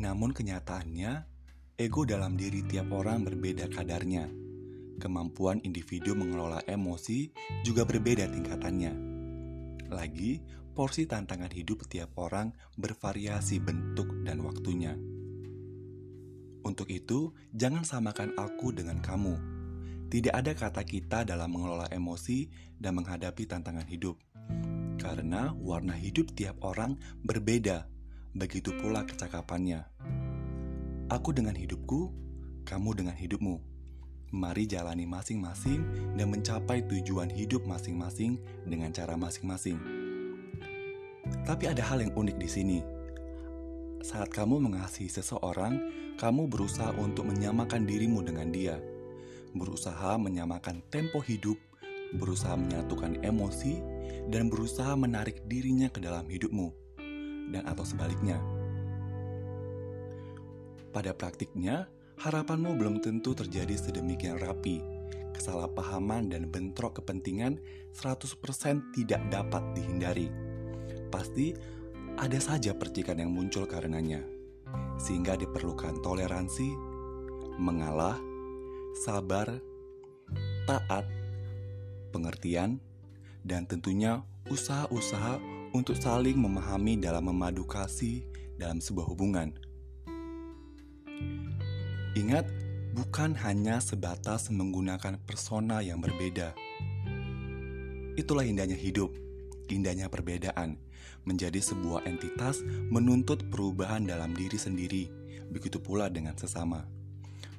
Namun kenyataannya, ego dalam diri tiap orang berbeda kadarnya. Kemampuan individu mengelola emosi juga berbeda tingkatannya. Lagi, porsi tantangan hidup tiap orang bervariasi bentuk dan waktunya. Untuk itu, jangan samakan aku dengan kamu. Tidak ada kata kita dalam mengelola emosi dan menghadapi tantangan hidup. Karena warna hidup tiap orang berbeda, begitu pula kecakapannya. Aku dengan hidupku, kamu dengan hidupmu. Mari jalani masing-masing dan mencapai tujuan hidup masing-masing dengan cara masing-masing. Tapi ada hal yang unik di sini. Saat kamu mengasihi seseorang, kamu berusaha untuk menyamakan dirimu dengan dia. Berusaha menyamakan tempo hidup, berusaha menyatukan emosi, dan berusaha menarik dirinya ke dalam hidupmu. Dan atau sebaliknya. Pada praktiknya, harapanmu belum tentu terjadi sedemikian rapi. Kesalahpahaman dan bentrok kepentingan 100% tidak dapat dihindari. Pasti ada saja percikan yang muncul karenanya. Sehingga diperlukan toleransi, mengalah, sabar, taat, pengertian, dan tentunya usaha-usaha untuk saling memahami dalam memadu kasih dalam sebuah hubungan. Ingat, bukan hanya sebatas menggunakan persona yang berbeda. Itulah indahnya hidup, indahnya perbedaan, menjadi sebuah entitas menuntut perubahan dalam diri sendiri, begitu pula dengan sesama.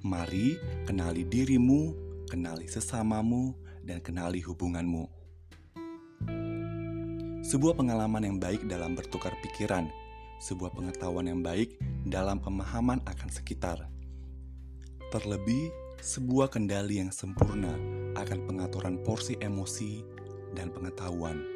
Mari kenali dirimu, kenali sesamamu, dan kenali hubunganmu. Sebuah pengalaman yang baik dalam bertukar pikiran, sebuah pengetahuan yang baik dalam pemahaman akan sekitar Terlebih, sebuah kendali yang sempurna akan pengaturan porsi emosi dan pengetahuan.